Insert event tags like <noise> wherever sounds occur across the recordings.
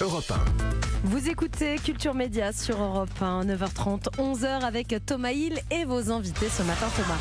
Europe 1. Vous écoutez Culture Média sur Europe 1, 9h30, 11h avec Thomas Hill et vos invités ce matin, Thomas.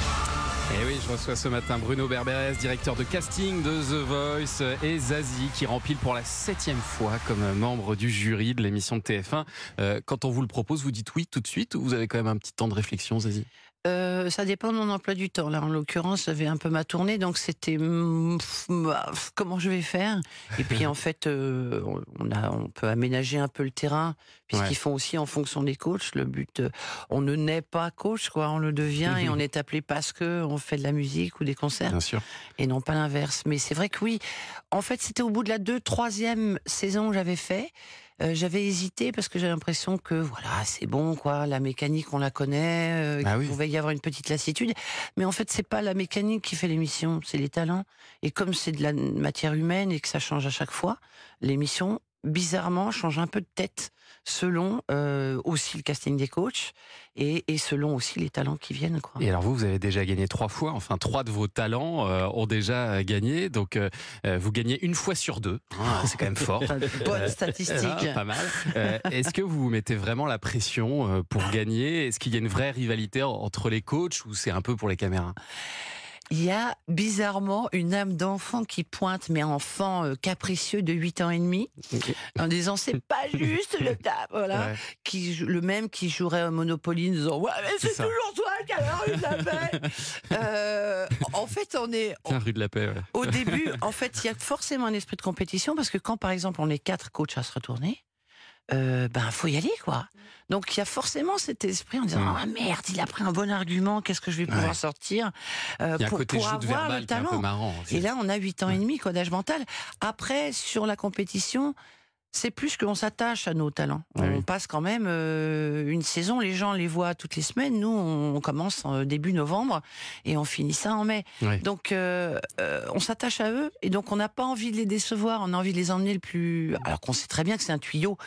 Et oui, je reçois ce matin Bruno Berberes, directeur de casting de The Voice, et Zazie, qui rempile pour la septième fois comme membre du jury de l'émission de TF1. Euh, quand on vous le propose, vous dites oui tout de suite ou vous avez quand même un petit temps de réflexion, Zazie? Euh, ça dépend de mon emploi du temps. Là, en l'occurrence, j'avais un peu ma tournée, donc c'était mm, bah, comment je vais faire? Et puis en <laughs> fait, euh, on, a, on peut aménager un peu le terrain, puisqu'ils font aussi en fonction des coachs. Le but, euh, on ne naît pas coach, quoi. On le devient et on est appelé parce que on fait de la musique ou des concerts. Bien sûr. Et non pas l'inverse. Mais c'est vrai que oui. En fait, c'était au bout de la deux, troisième saison que j'avais fait. Euh, j'avais hésité parce que j'ai l'impression que voilà, c'est bon quoi, la mécanique on la connaît, euh, Ah qu'il oui. pouvait y avoir une petite lassitude, mais en fait c'est pas la mécanique qui fait l'émission, c'est les talents. Et comme c'est de la matière humaine et que ça change à chaque fois, l'émission bizarrement change un peu de tête selon euh, aussi le casting des coachs et, et selon aussi les talents qui viennent quoi. Et alors vous, vous avez déjà gagné trois fois, enfin trois de vos talents euh, ont déjà euh, gagné, donc euh, vous gagnez une fois sur deux, hein, c'est quand même fort. <laughs> Bonne statistique. Ah, pas mal. Est-ce que vous vous mettez vraiment la pression pour gagner? Est-ce qu'il y a une vraie rivalité en- entre les coachs ou c'est un peu pour les caméras? Il y a bizarrement une âme d'enfant qui pointe, mais enfant euh, capricieux de 8 ans et demi, en disant c'est <laughs> pas juste le voilà. Ouais. Qui, joue- le même qui jouerait au Monopoly en disant ouais mais C'est toujours toi qui as la rue de la paix. <laughs> Euh, en fait on est Tiens, rue de la Paix. ouais. au début en fait il y a forcément un esprit de compétition parce que quand par exemple on est quatre coachs à se retourner, euh, ben faut y aller quoi. Donc il y a forcément cet esprit en disant Mm. ah merde il a pris un bon argument qu'est-ce que je vais pouvoir Ouais. sortir euh, Il y a un pour, côté pour joute avoir le talent. marrant. Et là, on a 8 ans et demi, codage mental. Après, sur la compétition, c'est plus qu'on s'attache à nos talents. Ah on oui. passe quand même euh, une saison, les gens les voient toutes les semaines. Nous, on commence en début novembre et on finit ça en mai. Donc, euh, euh, on s'attache à eux et donc on n'a pas envie de les décevoir. On a envie de les emmener le plus. Alors qu'on sait très bien que c'est un tuyau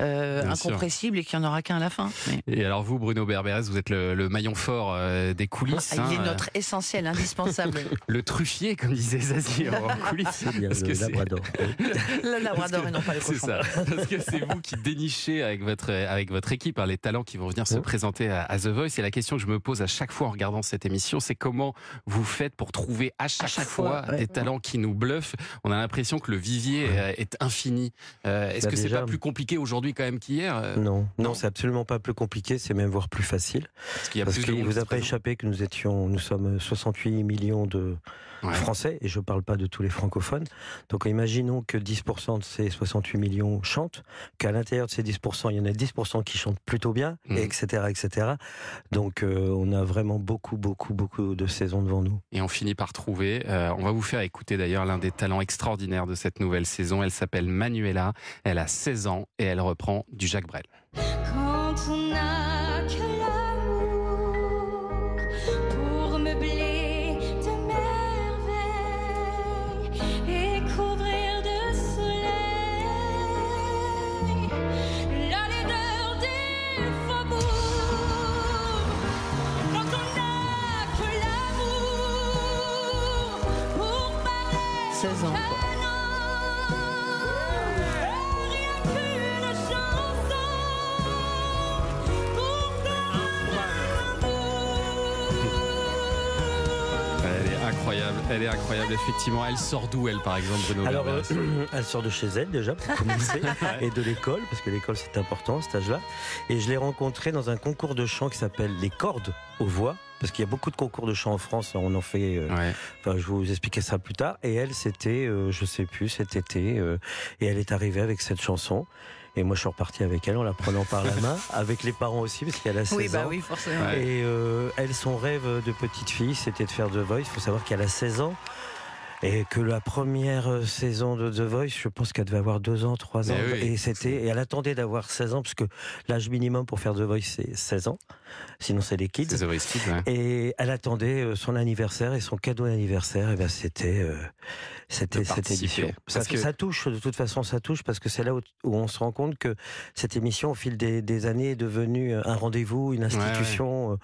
euh, sûr. incompressible et qu'il n'y en aura qu'un à la fin. Mais- Et alors vous, Bruno Berberes, vous êtes le, le maillon fort euh, des coulisses. Ah, il est hein, notre essentiel, indispensable. euh, <laughs> le truffier, comme disait Zazie en <laughs> coulisses. C'est bien Parce que le Labrador. le labrador et non pas le cochon. Ça. Parce que c'est vous qui dénichez avec votre, avec votre équipe hein, les talents qui vont venir se présenter à, à The Voice. Et la question que je me pose à chaque fois en regardant cette émission, c'est comment vous faites pour trouver à chaque, chaque fois, fois, ouais. des talents qui nous bluffent? On a l'impression que le vivier euh, est infini. Euh, Est-ce Bah, que c'est pas plus compliqué aujourd'hui quand même qu'hier euh, Non, Non. non, c'est absolument pas plus compliqué, c'est même voire plus facile. Parce qu'il monde vous a pas échappé que nous étions, nous sommes 68 millions de Ouais. Français, et je parle pas de tous les francophones. Donc imaginons que 10% de ces 68 millions chantent, qu'à l'intérieur de ces 10%, il y en a 10% qui chantent plutôt bien, Mhm. et etc., etc. Donc euh, on a vraiment beaucoup, beaucoup, beaucoup de saisons devant nous. Et on finit par trouver. euh, on va vous faire écouter d'ailleurs l'un des talents extraordinaires de cette nouvelle saison. Elle s'appelle Manuela. Elle a 16 ans et elle reprend du Jacques Brel. 16 ans. quoi. Incroyable. Elle est incroyable, effectivement. Elle sort d'où, elle, par exemple, Bruno Alors, euh, <clears throat> elle sort de chez elle déjà, pour commencer, <laughs> et de l'école, parce que l'école c'est important à cet âge-là. Et je l'ai rencontrée dans un concours de chant qui s'appelle Les cordes aux voix, parce qu'il y a beaucoup de concours de chant en France, on en fait, euh, Ouais. enfin je vous expliquer ça plus tard. Et elle, c'était, euh, je sais plus, cet été, euh, et elle est arrivée avec cette chanson. Et moi je suis reparti avec elle en la prenant par la main, <laughs> avec les parents aussi, parce qu'elle a 16 Oui, bah ans. oui, forcément. Et euh, elle, son rêve de petite fille, c'était de faire The Voice. Il faut savoir qu'elle a 16 ans. Et que la première euh, saison de The Voice, je pense qu'elle devait avoir 2 ans, 3 ans. Oui. Et c'était, et elle attendait d'avoir 16 ans, parce que l'âge minimum pour faire The Voice, c'est 16 ans. Sinon, c'est les kids. The Voice Kids, ouais. Et elle attendait euh, son anniversaire et son cadeau d'anniversaire, et ben c'était euh, c'était cette édition. Ça, que- ça touche de toute façon, ça touche parce que c'est là où, où on se rend compte que cette émission, au fil des, des années, est devenue un rendez-vous, une institution. euh, tout-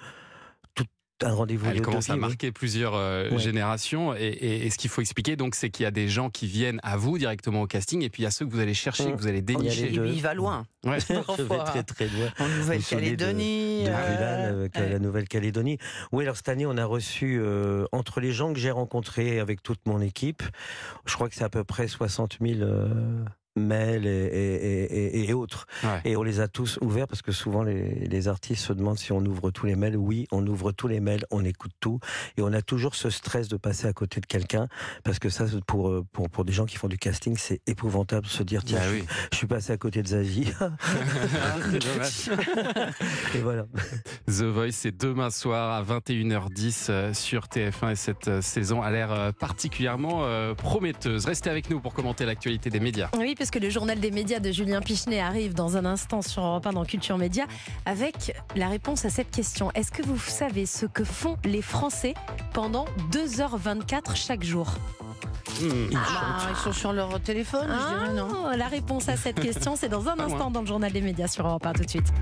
un rendez-vous Elle de commence à oui. marquer plusieurs euh, Ouais. générations. Et, et- et ce qu'il faut expliquer, donc, c'est qu'il y a des gens qui viennent à vous directement au casting, et puis il y a ceux que vous allez chercher, Mm. que vous allez dénicher. Il va loin. Ouais. <laughs> Je vais très très loin. En Nouvelle-Calédonie. de euh, avec euh, ouais. la Nouvelle-Calédonie. Oui, alors cette année, on a reçu, euh, entre les gens que j'ai rencontrés avec toute mon équipe, je crois que c'est à peu près 60 000 mails et, et- et- et- et autres. Ouais. Et on les a tous ouverts parce que souvent les, les artistes se demandent si on ouvre tous les mails. Oui, on ouvre tous les mails, on écoute tout. Et on a toujours ce stress de passer à côté de quelqu'un parce que ça, pour, euh, pour, pour des gens qui font du casting, c'est épouvantable de se dire tiens, Bah je, oui. je suis passé à côté de Zazie. <laughs> <laughs> C'est dommage. et voilà. The Voice, c'est demain soir à 21h10 euh, sur TF1 et cette euh, saison a l'air particulièrement prometteuse. Restez avec nous pour commenter l'actualité des médias. Oui, parce que le journal des médias de Julien Pichenet arrive dans un instant sur Europe 1 dans Culture Média avec la réponse à cette question. Est-ce que vous savez ce que font les Français pendant 2h24 chaque jour Hmm. Ah, ils sont sur leur téléphone, je dirais non. Ah, La réponse à cette question, c'est dans un instant dans le journal des médias sur Europe 1 tout de suite.